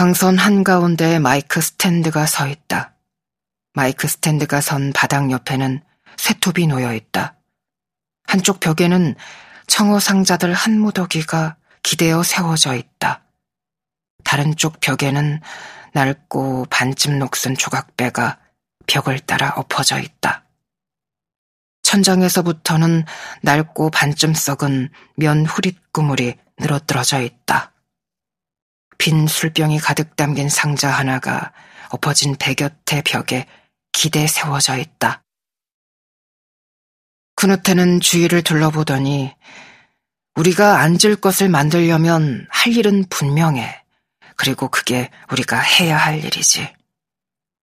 광선 한가운데에 마이크 스탠드가 서 있다. 마이크 스탠드가 선 바닥 옆에는 쇠톱이 놓여 있다. 한쪽 벽에는 청어 상자들 한 무더기가 기대어 세워져 있다. 다른 쪽 벽에는 낡고 반쯤 녹슨 조각배가 벽을 따라 엎어져 있다. 천장에서부터는 낡고 반쯤 썩은 면 후릿 구물이 늘어뜨러져 있다. 빈 술병이 가득 담긴 상자 하나가 엎어진 배곁의 벽에 기대 세워져 있다. 그누테는 주위를 둘러보더니 우리가 앉을 것을 만들려면 할 일은 분명해. 그리고 그게 우리가 해야 할 일이지.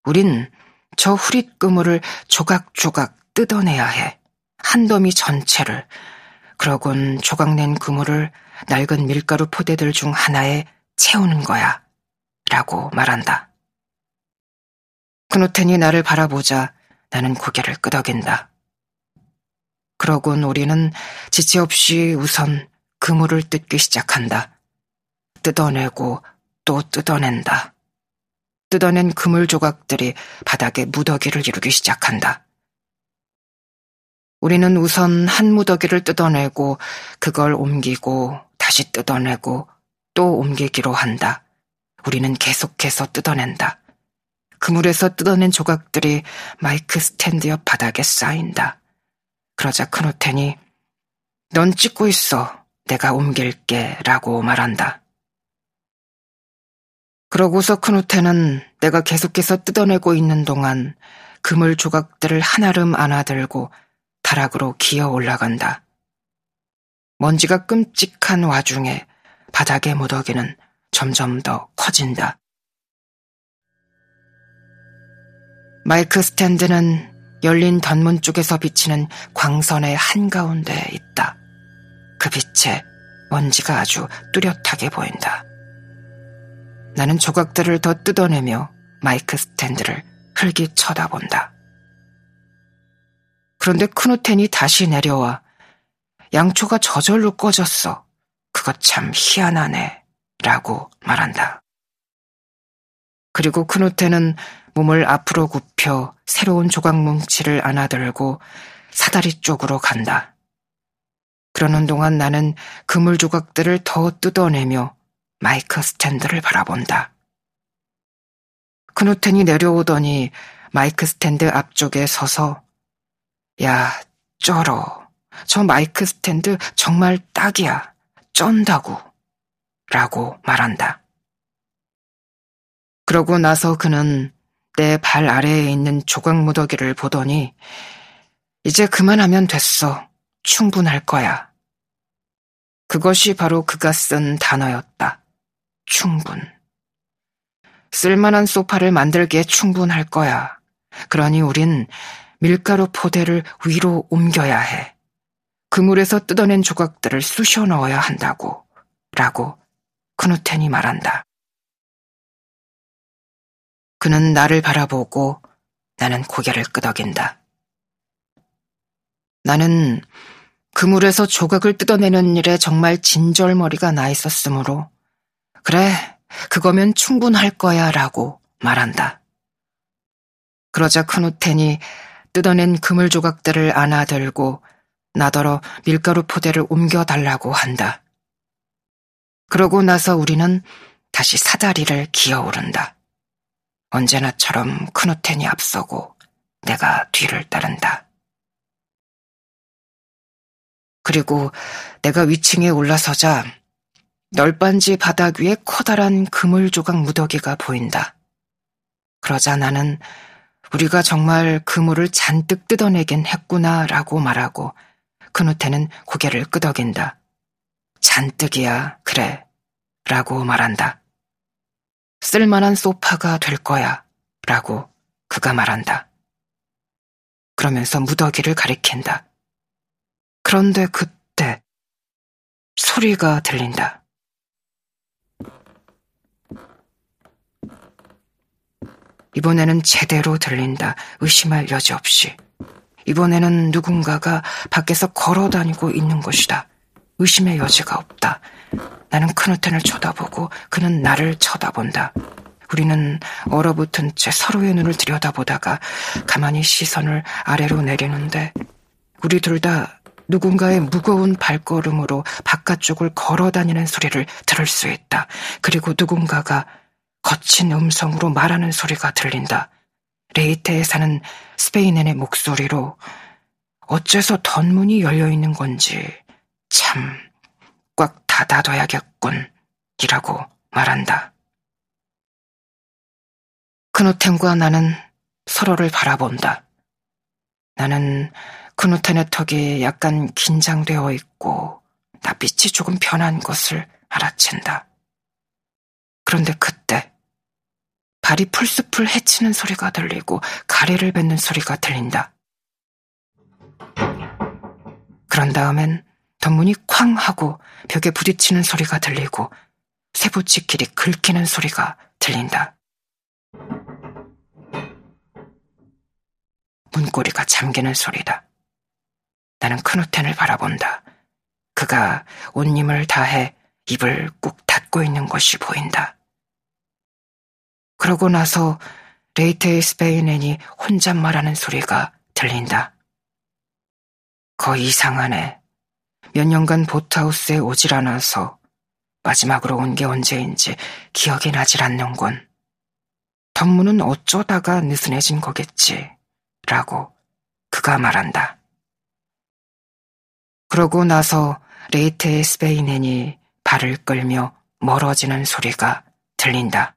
우린 저 후릿 그물을 조각조각 뜯어내야 해. 한 더미 전체를. 그러곤 조각낸 그물을 낡은 밀가루 포대들 중 하나에 채우는 거야. 라고 말한다. 그노텐이 나를 바라보자 나는 고개를 끄덕인다. 그러곤 우리는 지체 없이 우선 그물을 뜯기 시작한다. 뜯어내고 또 뜯어낸다. 뜯어낸 그물 조각들이 바닥에 무더기를 이루기 시작한다. 우리는 우선 한 무더기를 뜯어내고 그걸 옮기고 다시 뜯어내고 또 옮기기로 한다. 우리는 계속해서 뜯어낸다. 그물에서 뜯어낸 조각들이 마이크 스탠드 옆 바닥에 쌓인다. 그러자 크노텐이 넌 찍고 있어. 내가 옮길게 라고 말한다. 그러고서 크노텐은 내가 계속해서 뜯어내고 있는 동안 그물 조각들을 하나름 안아들고 다락으로 기어 올라간다. 먼지가 끔찍한 와중에 바닥의 무더기는 점점 더 커진다. 마이크 스탠드는 열린 던문 쪽에서 비치는 광선의 한가운데에 있다. 그 빛에 먼지가 아주 뚜렷하게 보인다. 나는 조각들을 더 뜯어내며 마이크 스탠드를 흘기 쳐다본다. 그런데 크누텐이 다시 내려와 양초가 저절로 꺼졌어. 그것 참 희한하네. 라고 말한다. 그리고 크누텐은 몸을 앞으로 굽혀 새로운 조각 뭉치를 안아들고 사다리 쪽으로 간다. 그러는 동안 나는 그물 조각들을 더 뜯어내며 마이크 스탠드를 바라본다. 크누텐이 내려오더니 마이크 스탠드 앞쪽에 서서 야, 쩔어. 저 마이크 스탠드 정말 딱이야. 쩐다고. 라고 말한다. 그러고 나서 그는 내 발 아래에 있는 조각 무더기를 보더니 이제 그만하면 됐어. 충분할 거야. 그것이 바로 그가 쓴 단어였다. 충분. 쓸만한 소파를 만들기에 충분할 거야. 그러니 우린 밀가루 포대를 위로 옮겨야 해. 그물에서 뜯어낸 조각들을 쑤셔 넣어야 한다고. 라고 크누텐이 말한다. 그는 나를 바라보고 나는 고개를 끄덕인다. 나는 그물에서 조각을 뜯어내는 일에 정말 진절머리가 나 있었으므로 그래, 그거면 충분할 거야 라고 말한다. 그러자 크누텐이 뜯어낸 그물 조각들을 안아들고 나더러 밀가루 포대를 옮겨달라고 한다. 그러고 나서 우리는 다시 사다리를 기어오른다. 언제나처럼 크누텐이 앞서고 내가 뒤를 따른다. 그리고 내가 위층에 올라서자 널빤지 바닥 위에 커다란 그물 조각 무더기가 보인다. 그러자 나는 우리가 정말 그물을 잔뜩 뜯어내긴 했구나라고 말하고 그누테는 고개를 끄덕인다. 잔뜩이야, 그래. 라고 말한다. 쓸만한 소파가 될 거야. 라고 그가 말한다. 그러면서 무더기를 가리킨다. 그런데 그때 소리가 들린다. 이번에는 제대로 들린다. 의심할 여지 없이. 이번에는 누군가가 밖에서 걸어 다니고 있는 것이다. 의심의 여지가 없다. 나는 크누텐을 쳐다보고 그는 나를 쳐다본다. 우리는 얼어붙은 채 서로의 눈을 들여다보다가 가만히 시선을 아래로 내리는데 우리 둘 다 누군가의 무거운 발걸음으로 바깥쪽을 걸어 다니는 소리를 들을 수 있다. 그리고 누군가가 거친 음성으로 말하는 소리가 들린다. 레이테에 사는 스페인인의 목소리로 어째서 던문이 열려 있는 건지 참 꽉 닫아둬야겠군 이라고 말한다. 크누텐과 나는 서로를 바라본다. 나는 크누텐의 턱이 약간 긴장되어 있고 낯빛이 조금 변한 것을 알아챈다. 그런데 그때 발이 풀숲을 헤치는 소리가 들리고 가래를 뱉는 소리가 들린다. 그런 다음엔 덧문이 쾅 하고 벽에 부딪히는 소리가 들리고 쇠붙이끼리 긁히는 소리가 들린다. 문고리가 잠기는 소리다. 나는 크누텐을 바라본다. 그가 온 힘을 다해 입을 꾹 닫고 있는 것이 보인다. 그러고 나서 레이테의 스페인인이 혼잣말하는 소리가 들린다. 거의 이상하네. 몇 년간 보트하우스에 오질 않아서 마지막으로 온 게 언제인지 기억이 나질 않는군. 덕무는 어쩌다가 느슨해진 거겠지. 라고 그가 말한다. 그러고 나서 레이테의 스페인인이 발을 끌며 멀어지는 소리가 들린다.